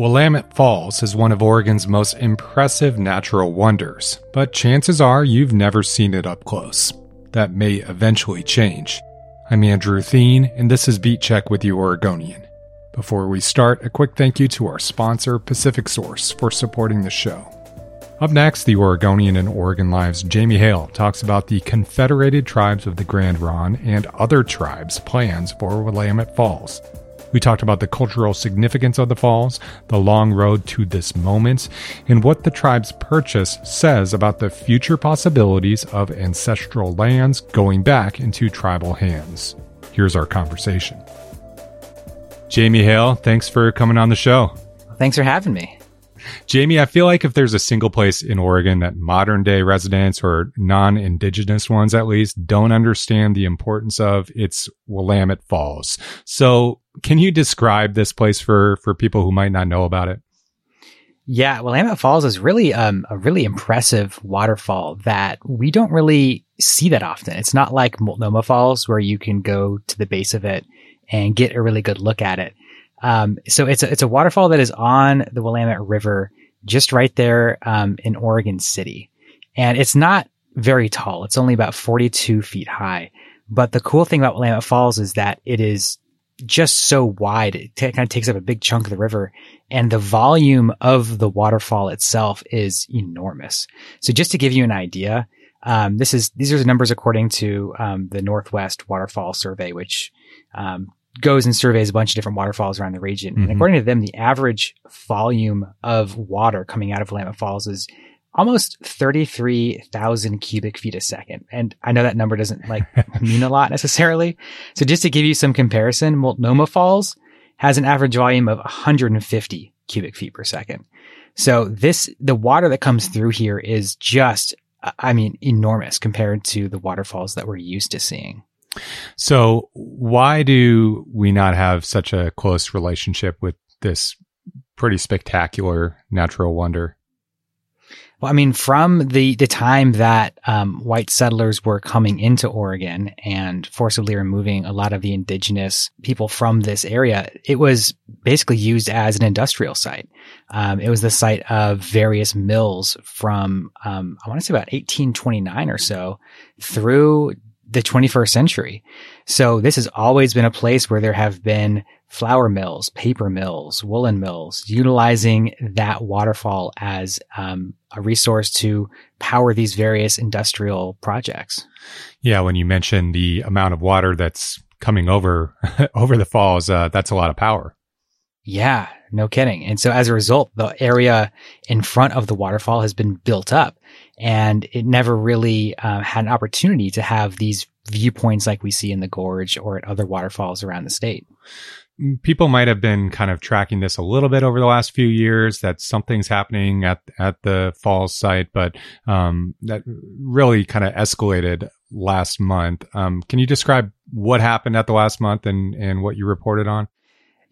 Willamette Falls is one of Oregon's most impressive natural wonders, but chances are you've never seen it up close. That may eventually change. I'm Andrew Theen, and this is Beat Check with The, Oregonian. Before we start, a quick thank you to our sponsor, Pacific Source, for supporting the show. Up next, the Oregonian and Oregon Live's Jamie Hale talks about the Confederated Tribes of the Grand Ronde and other tribes' plans for Willamette Falls. We talked about the cultural significance of the falls, the long road to this moment, and what the tribe's purchase says about the future possibilities of ancestral lands going back into tribal hands. Here's our conversation. Jamie Hale, thanks for coming on the show. Thanks for having me. Jamie, I feel like if there's a single place in Oregon that modern day residents or non indigenous ones at least don't understand the importance of, it's Willamette Falls. So can you describe this place for, for people who might not know about it? Yeah, Willamette Falls is really um, a really impressive waterfall that we don't really see that often. It's not like Multnomah Falls where you can go to the base of it and get a really good look at it. Um, so it's a, it's a waterfall that is on the Willamette River, just right there um, in Oregon City, and it's not very tall. It's only about 42 feet high. But the cool thing about Willamette Falls is that it is just so wide. It t- kind of takes up a big chunk of the river and the volume of the waterfall itself is enormous. So just to give you an idea, um, this is, these are the numbers according to, um, the Northwest Waterfall Survey, which, um, goes and surveys a bunch of different waterfalls around the region. Mm-hmm. And according to them, the average volume of water coming out of Willamette Falls is almost 33,000 cubic feet a second. And I know that number doesn't like mean a lot necessarily. So just to give you some comparison, Multnomah Falls has an average volume of 150 cubic feet per second. So this, the water that comes through here is just, I mean, enormous compared to the waterfalls that we're used to seeing. So why do we not have such a close relationship with this pretty spectacular natural wonder? Well, I mean, from the, the time that um, white settlers were coming into Oregon and forcibly removing a lot of the indigenous people from this area, it was basically used as an industrial site. Um, it was the site of various mills from, um, I want to say about 1829 or so through the 21st century. So this has always been a place where there have been flour mills, paper mills, woolen mills, utilizing that waterfall as um, a resource to power these various industrial projects. Yeah, when you mention the amount of water that's coming over over the falls, uh, that's a lot of power. Yeah, no kidding. And so as a result, the area in front of the waterfall has been built up and it never really uh, had an opportunity to have these viewpoints like we see in the gorge or at other waterfalls around the state people might have been kind of tracking this a little bit over the last few years that something's happening at at the falls site but um, that really kind of escalated last month um, can you describe what happened at the last month and and what you reported on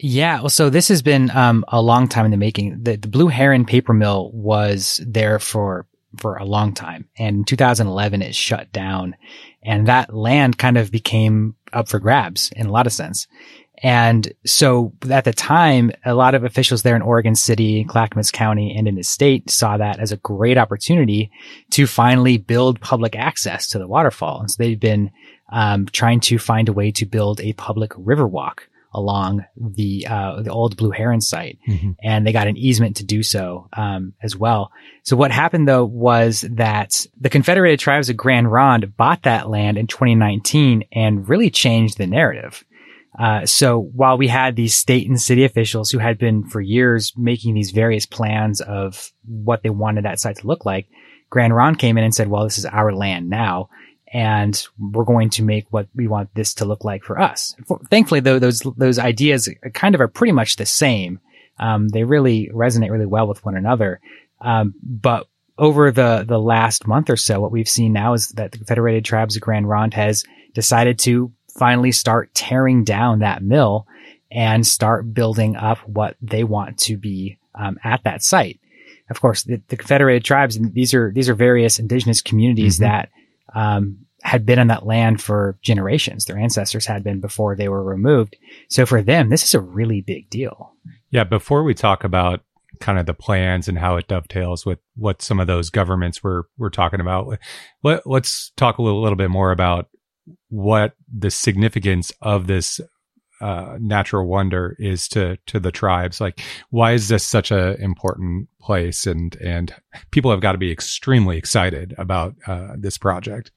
yeah, well, so this has been um, a long time in the making. The, the Blue Heron paper mill was there for for a long time, and in 2011 it shut down, and that land kind of became up for grabs in a lot of sense. And so at the time, a lot of officials there in Oregon City, Clackamas County, and in the state saw that as a great opportunity to finally build public access to the waterfall. And so they've been um, trying to find a way to build a public river walk along the uh, the old Blue Heron site, mm-hmm. and they got an easement to do so um, as well. So what happened though was that the Confederated Tribes of Grand Ronde bought that land in 2019 and really changed the narrative. Uh, so while we had these state and city officials who had been for years making these various plans of what they wanted that site to look like, Grand Ronde came in and said, well, this is our land now. And we're going to make what we want this to look like for us. Thankfully, though, those, those ideas kind of are pretty much the same. Um, they really resonate really well with one another. Um, but over the, the last month or so, what we've seen now is that the Federated Tribes of Grand Ronde has decided to finally start tearing down that mill and start building up what they want to be um, at that site. Of course, the, the, Confederated tribes, and these are these are various indigenous communities mm-hmm. that um, had been on that land for generations. Their ancestors had been before they were removed. So for them, this is a really big deal. Yeah, before we talk about kind of the plans and how it dovetails with what some of those governments were were talking about, let, us talk a little, little bit more about what the significance of this uh, natural wonder is to to the tribes. Like, why is this such a important place? And and people have got to be extremely excited about uh, this project.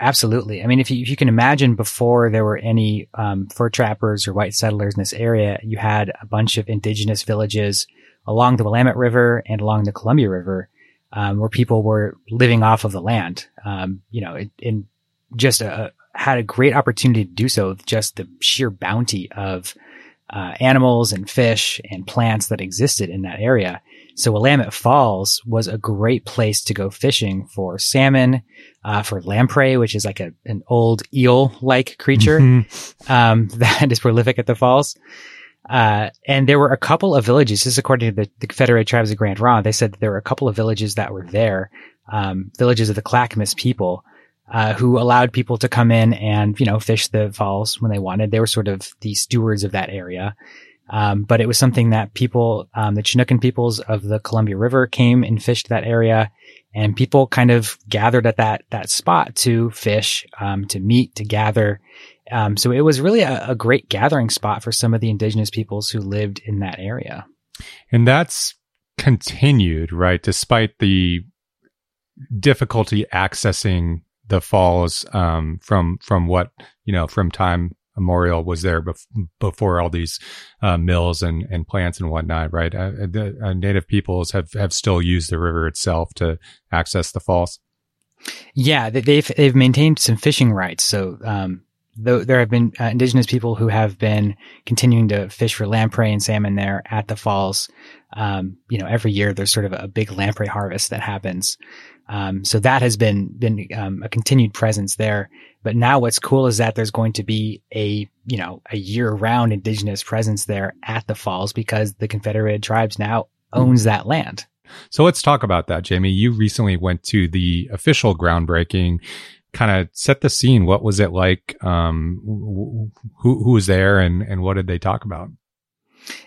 Absolutely. I mean, if you, if you can imagine before there were any um, fur trappers or white settlers in this area, you had a bunch of indigenous villages along the Willamette River and along the Columbia River, um, where people were living off of the land. Um, you know, in just a, had a great opportunity to do so with just the sheer bounty of uh, animals and fish and plants that existed in that area. So Willamette Falls was a great place to go fishing for salmon, uh, for lamprey, which is like a, an old eel-like creature, mm-hmm. um, that is prolific at the falls. Uh, and there were a couple of villages, this is according to the, the Confederate Tribes of Grand Ronde. They said there were a couple of villages that were there, um, villages of the Clackamas people, uh, who allowed people to come in and, you know, fish the falls when they wanted. They were sort of the stewards of that area. Um, but it was something that people, um, the Chinookan peoples of the Columbia River came and fished that area and people kind of gathered at that, that spot to fish, um, to meet, to gather. Um, so it was really a, a great gathering spot for some of the indigenous peoples who lived in that area. And that's continued, right? Despite the difficulty accessing the falls, um, from, from what, you know, from time memorial was there bef- before all these uh, mills and, and plants and whatnot, right? Uh, the uh, native peoples have, have still used the river itself to access the falls. Yeah, they've they've maintained some fishing rights. So um, though there have been uh, indigenous people who have been continuing to fish for lamprey and salmon there at the falls. Um, you know, every year there's sort of a big lamprey harvest that happens. Um, so that has been been um, a continued presence there. But now what's cool is that there's going to be a, you know, a year round indigenous presence there at the falls because the Confederated Tribes now owns that land. So let's talk about that, Jamie. You recently went to the official groundbreaking. Kind of set the scene. What was it like? Um, who who was there, and and what did they talk about?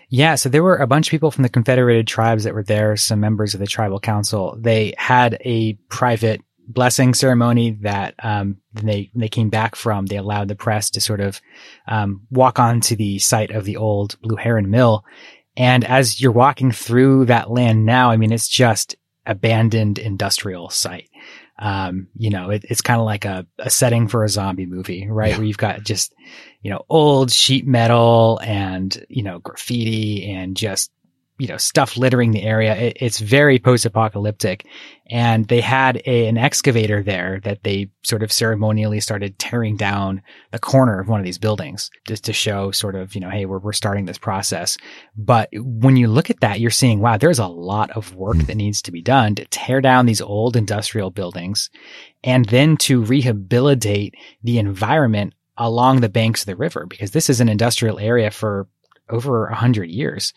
Yeah, so there were a bunch of people from the Confederated Tribes that were there, some members of the tribal council. They had a private blessing ceremony that um, they they came back from. They allowed the press to sort of um, walk onto the site of the old Blue Heron Mill, and as you're walking through that land now, I mean, it's just abandoned industrial site. Um, you know, it, it's kind of like a, a setting for a zombie movie, right? Yeah. Where you've got just, you know, old sheet metal and, you know, graffiti and just you know, stuff littering the area. It, it's very post-apocalyptic. And they had a, an excavator there that they sort of ceremonially started tearing down the corner of one of these buildings just to show sort of, you know, hey, we're, we're starting this process. But when you look at that, you're seeing, wow, there's a lot of work hmm. that needs to be done to tear down these old industrial buildings and then to rehabilitate the environment along the banks of the river because this is an industrial area for over a hundred years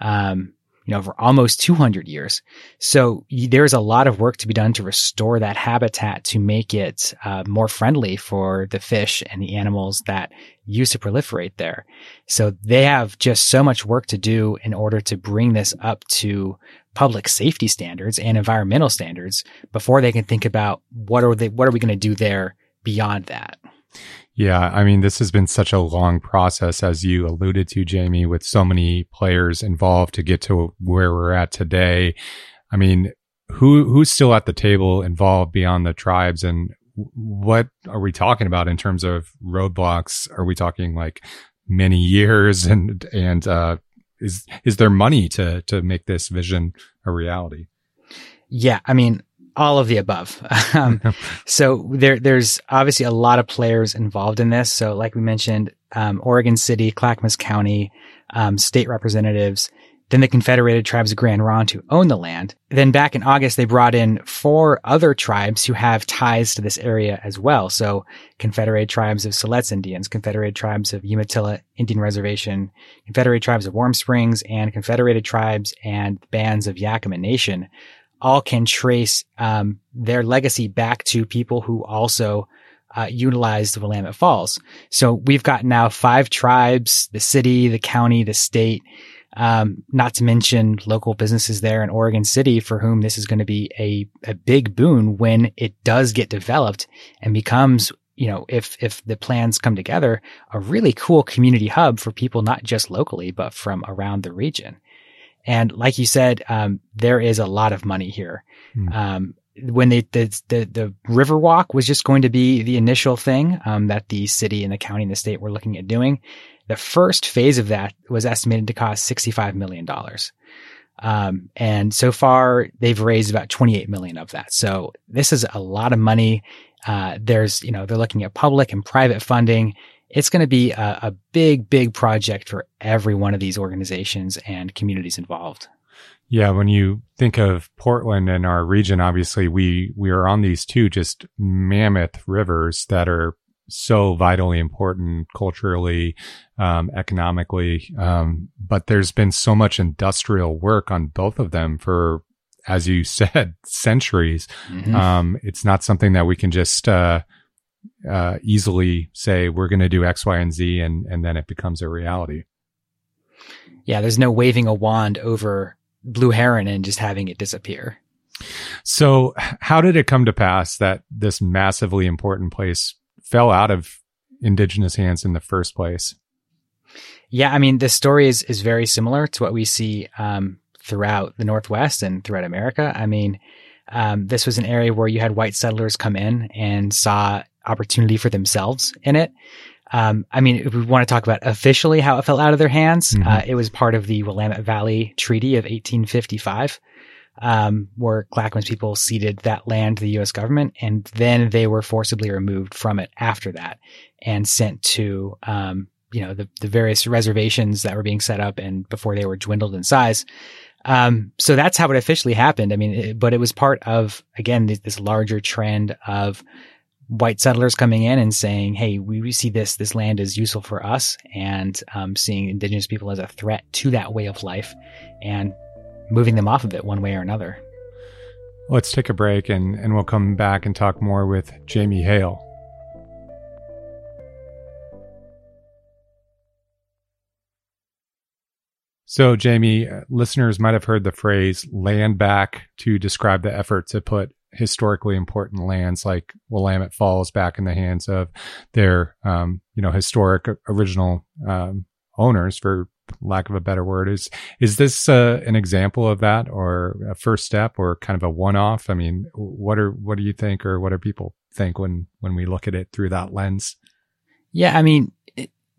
um, you know, for almost 200 years. So there's a lot of work to be done to restore that habitat to make it uh, more friendly for the fish and the animals that used to proliferate there. So they have just so much work to do in order to bring this up to public safety standards and environmental standards before they can think about what are they, what are we going to do there beyond that. Yeah, I mean, this has been such a long process, as you alluded to, Jamie, with so many players involved to get to where we're at today. I mean, who who's still at the table involved beyond the tribes, and what are we talking about in terms of roadblocks? Are we talking like many years, and and uh, is is there money to to make this vision a reality? Yeah, I mean, all of the above. um, so there, there's obviously a lot of players involved in this. So like we mentioned, um, Oregon City, Clackamas County, um, state representatives, then the Confederated Tribes of Grand Ronde who own the land. Then back in August, they brought in four other tribes who have ties to this area as well. So Confederated Tribes of Siletz Indians, Confederated Tribes of Umatilla Indian Reservation, Confederated Tribes of Warm Springs, and Confederated Tribes and bands of Yakama Nation all can trace um, their legacy back to people who also uh, utilized the Willamette Falls. So we've got now five tribes, the city, the county, the state, Um, not to mention local businesses there in Oregon City for whom this is going to be a, a big boon when it does get developed and becomes, you know, if, if the plans come together, a really cool community hub for people, not just locally, but from around the region. And like you said, um, there is a lot of money here. Mm. Um, when they, the, the, the Riverwalk was just going to be the initial thing, um, that the city and the county and the state were looking at doing. The first phase of that was estimated to cost $65 million. Um, and so far they've raised about 28 million of that. So this is a lot of money. Uh, there's, you know, they're looking at public and private funding. It's going to be a, a big, big project for every one of these organizations and communities involved. Yeah, when you think of Portland and our region, obviously we we are on these two just mammoth rivers that are so vitally important culturally, um, economically. Um, but there's been so much industrial work on both of them for, as you said, centuries. Mm-hmm. Um, it's not something that we can just uh, uh, easily say we're going to do X, Y, and Z, and and then it becomes a reality. Yeah, there's no waving a wand over blue heron and just having it disappear. So, how did it come to pass that this massively important place fell out of indigenous hands in the first place? Yeah, I mean, the story is is very similar to what we see um, throughout the Northwest and throughout America. I mean, um, this was an area where you had white settlers come in and saw opportunity for themselves in it. Um, I mean, if we want to talk about officially how it fell out of their hands, mm-hmm. uh, it was part of the Willamette Valley Treaty of 1855, um, where Clackamas people ceded that land to the U.S. government, and then they were forcibly removed from it after that and sent to, um, you know, the, the various reservations that were being set up and before they were dwindled in size. Um, so that's how it officially happened. I mean, it, but it was part of, again, this, this larger trend of white settlers coming in and saying, "Hey, we, we see this this land is useful for us," and um, seeing indigenous people as a threat to that way of life, and moving them off of it one way or another. Let's take a break, and and we'll come back and talk more with Jamie Hale. So, Jamie, uh, listeners might have heard the phrase land back to describe the effort to put historically important lands like Willamette Falls back in the hands of their, um, you know, historic original um, owners, for lack of a better word. Is is this uh, an example of that, or a first step, or kind of a one-off? I mean, what are what do you think, or what do people think when when we look at it through that lens? Yeah, I mean,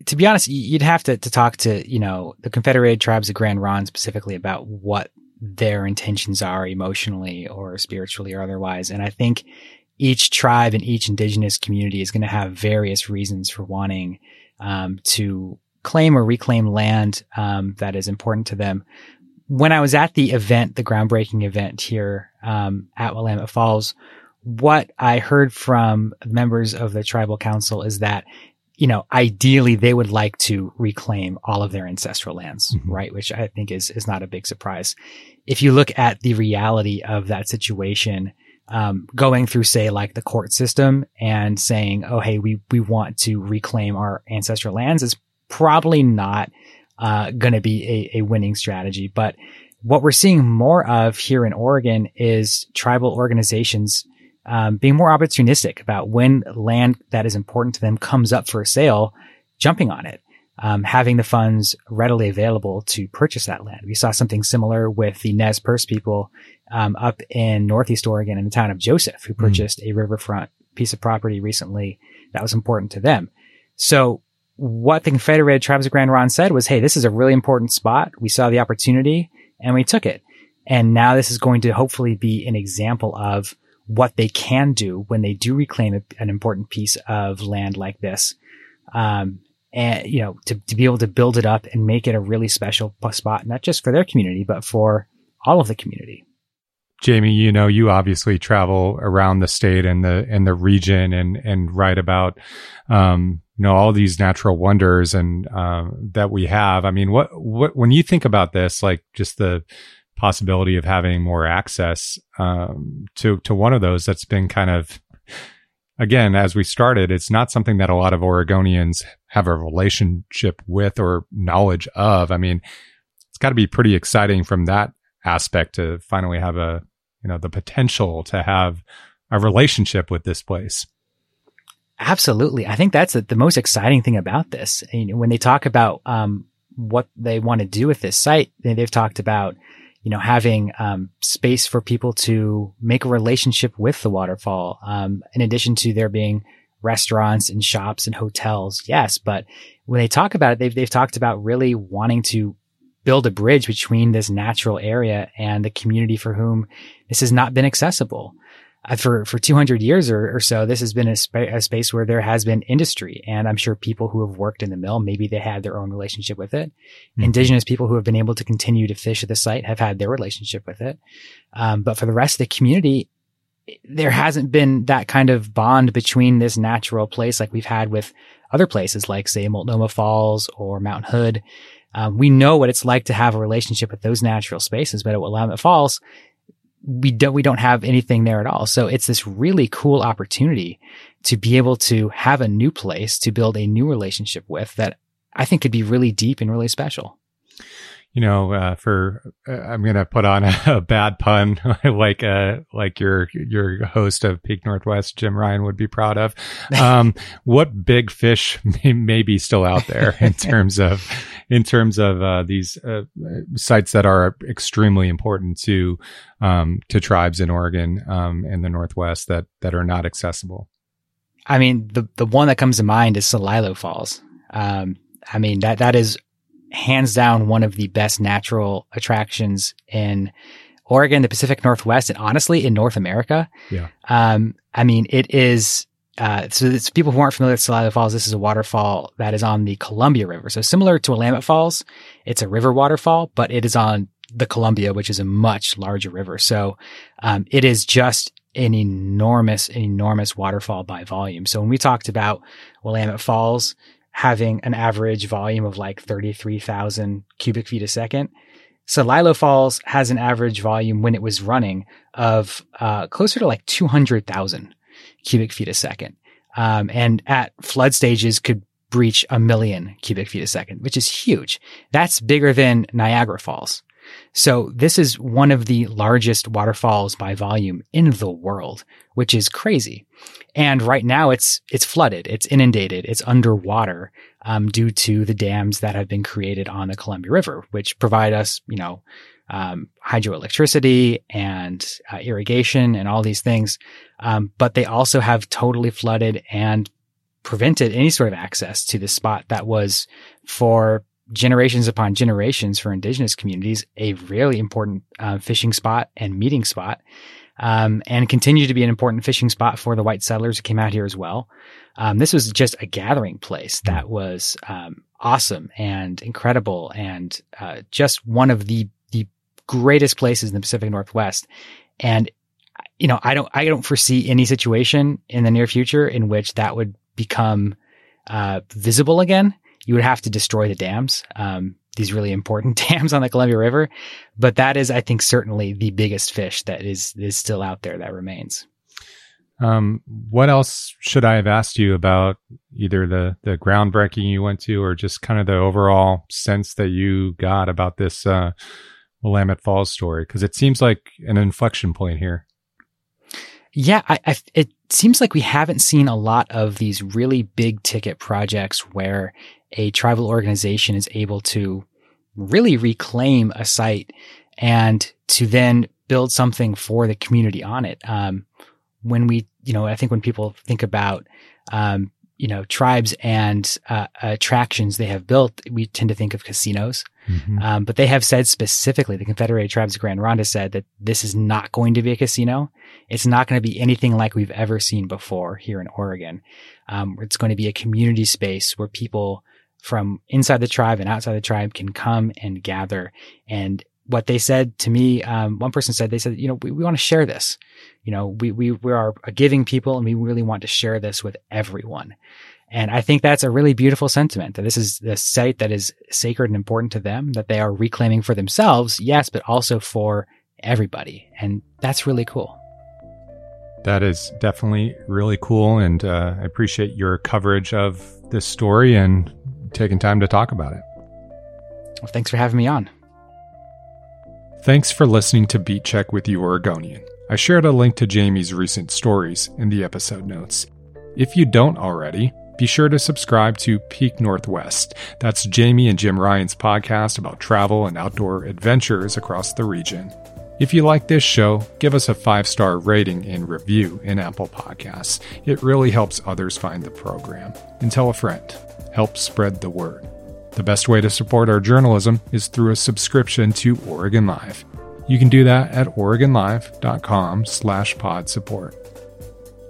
to be honest, you'd have to, to talk to, you know, the Confederated Tribes of Grand Ronde specifically about what their intentions are emotionally or spiritually or otherwise. And I think each tribe and each indigenous community is going to have various reasons for wanting um, to claim or reclaim land um, that is important to them. When I was at the event, the groundbreaking event here um, at Willamette Falls, what I heard from members of the tribal council is that you know, ideally they would like to reclaim all of their ancestral lands, mm-hmm. right? Which I think is, is not a big surprise. If you look at the reality of that situation, um, going through, say, like the court system and saying, "Oh, hey, we we want to reclaim our ancestral lands," is probably not uh, going to be a, a winning strategy. But what we're seeing more of here in Oregon is tribal organizations um, being more opportunistic about when land that is important to them comes up for sale, jumping on it, um, having the funds readily available to purchase that land. We saw something similar with the Nez Perce people um, up in Northeast Oregon in the town of Joseph, who hmm. purchased mm. a riverfront piece of property recently that was important to them. So what the Confederated Tribes of Grand Ronde said was, Hey, this is a really important spot. We saw the opportunity and we took it. And now this is going to hopefully be an example of what they can do when they do reclaim a, an important piece of land like this. Um, and, you know, to, to be able to build it up and make it a really special spot, not just for their community, but for all of the community. Jamie, you know, you obviously travel around the state and the and the region and and write about um, you know all these natural wonders and uh, that we have. I mean, what what when you think about this, like just the possibility of having more access um, to to one of those that's been kind of again as we started it's not something that a lot of oregonians have a relationship with or knowledge of i mean it's got to be pretty exciting from that aspect to finally have a, you know, the potential to have a relationship with this place. Absolutely. I think that's the, the most exciting thing about this. You know, when they talk about, um, what they want to do with this site, they've talked about, you know, having, um, space for people to make a relationship with the waterfall. Um, in addition to there being restaurants and shops and hotels. Yes. But when they talk about it, they've, they've talked about really wanting to build a bridge between this natural area and the community for whom this has not been accessible. Uh, for for 200 years or, or so, this has been a, spa- a, space where there has been industry, and I'm sure people who have worked in the mill, maybe they had their own relationship with it. Mm-hmm. Indigenous people who have been able to continue to fish at the site have had their relationship with it. Um, but for the rest of the community, there hasn't been that kind of bond between this natural place like we've had with other places, like say Multnomah Falls or Mount Hood. Um, we know what it's like to have a relationship with those natural spaces, but at Willamette Falls, we don't we don't have anything there at all. So it's this really cool opportunity to be able to have a new place to build a new relationship with that I think could be really deep and really special you know, uh, for uh, I'm gonna put on a, a bad pun like uh like your your host of Peak Northwest, Jim Ryan, would be proud of. Um, what big fish may, may, be still out there in terms of in terms of uh, these uh, sites that are extremely important to um, to tribes in Oregon um, and the Northwest that that are not accessible. I mean, the the one that comes to mind is Celilo Falls. Um, I mean that that is hands down one of the best natural attractions in Oregon, the Pacific Northwest, and honestly in North America. Yeah. Um, I mean, it is, uh, so it's people who aren't familiar with Celilo Falls. This is a waterfall that is on the Columbia River. So similar to Willamette Falls, it's a river waterfall, but it is on the Columbia, which is a much larger river. So, um, it is just an enormous, enormous waterfall by volume. So when we talked about Willamette Falls, having an average volume of like 33,000 cubic feet a second. Celilo Falls has an average volume when it was running of uh, closer to like 200,000 cubic feet a second. Um, and at flood stages could breach a million cubic feet a second, which is huge. That's bigger than Niagara Falls. So this is one of the largest waterfalls by volume in the world, which is crazy. And right now it's, it's flooded. It's inundated. It's underwater, um, due to the dams that have been created on the Columbia River, which provide us, you know, um, hydroelectricity and uh, irrigation and all these things. Um, but they also have totally flooded and prevented any sort of access to the spot that was for generations upon generations for indigenous communities, a really important uh, fishing spot and meeting spot, um, and continue to be an important fishing spot for the white settlers who came out here as well. Um, this was just a gathering place that was um, awesome and incredible, and uh, just one of the the greatest places in the Pacific Northwest. And you know, I don't I don't foresee any situation in the near future in which that would become uh, visible again you would have to destroy the dams, um, these really important dams on the Columbia River. But that is, I think, certainly the biggest fish that is is still out there that remains. Um, what else should I have asked you about either the the groundbreaking you went to, or just kind of the overall sense that you got about this uh, Willamette Falls story? Because it seems like an inflection point here. Yeah, I, I, it seems like we haven't seen a lot of these really big ticket projects where a tribal organization is able to really reclaim a site and to then build something for the community on it. Um, when we, you know, I think when people think about, um, you know, tribes and uh, attractions they have built, we tend to think of casinos. Mm-hmm. Um, but they have said specifically, the Confederated Tribes of Grand Ronde said that this is not going to be a casino. It's not going to be anything like we've ever seen before here in Oregon. Um, it's going to be a community space where people from inside the tribe and outside the tribe can come and gather. And what they said to me, um, one person said, they said, you know, we, we want to share this. You know, we, we, we are a giving people and we really want to share this with everyone. And I think that's a really beautiful sentiment that this is the site that is sacred and important to them, that they are reclaiming for themselves. Yes, but also for everybody. And that's really cool. That is definitely really cool. And uh, I appreciate your coverage of this story and taking time to talk about it. Well, thanks for having me on. Thanks for listening to Beat Check with The Oregonian. I shared a link to Jamie's recent stories in the episode notes. If you don't already, be sure to subscribe to Peak Northwest. That's Jamie and Jim Ryan's podcast about travel and outdoor adventures across the region. If you like this show, give us a five star rating and review in Apple Podcasts. It really helps others find the program. And tell a friend. Help spread the word. The best way to support our journalism is through a subscription to Oregon Live. You can do that at oregonlive.com slash pod support.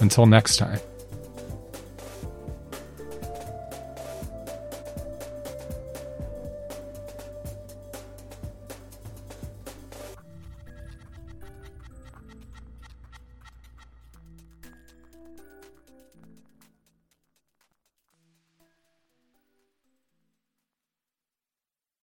Until next time.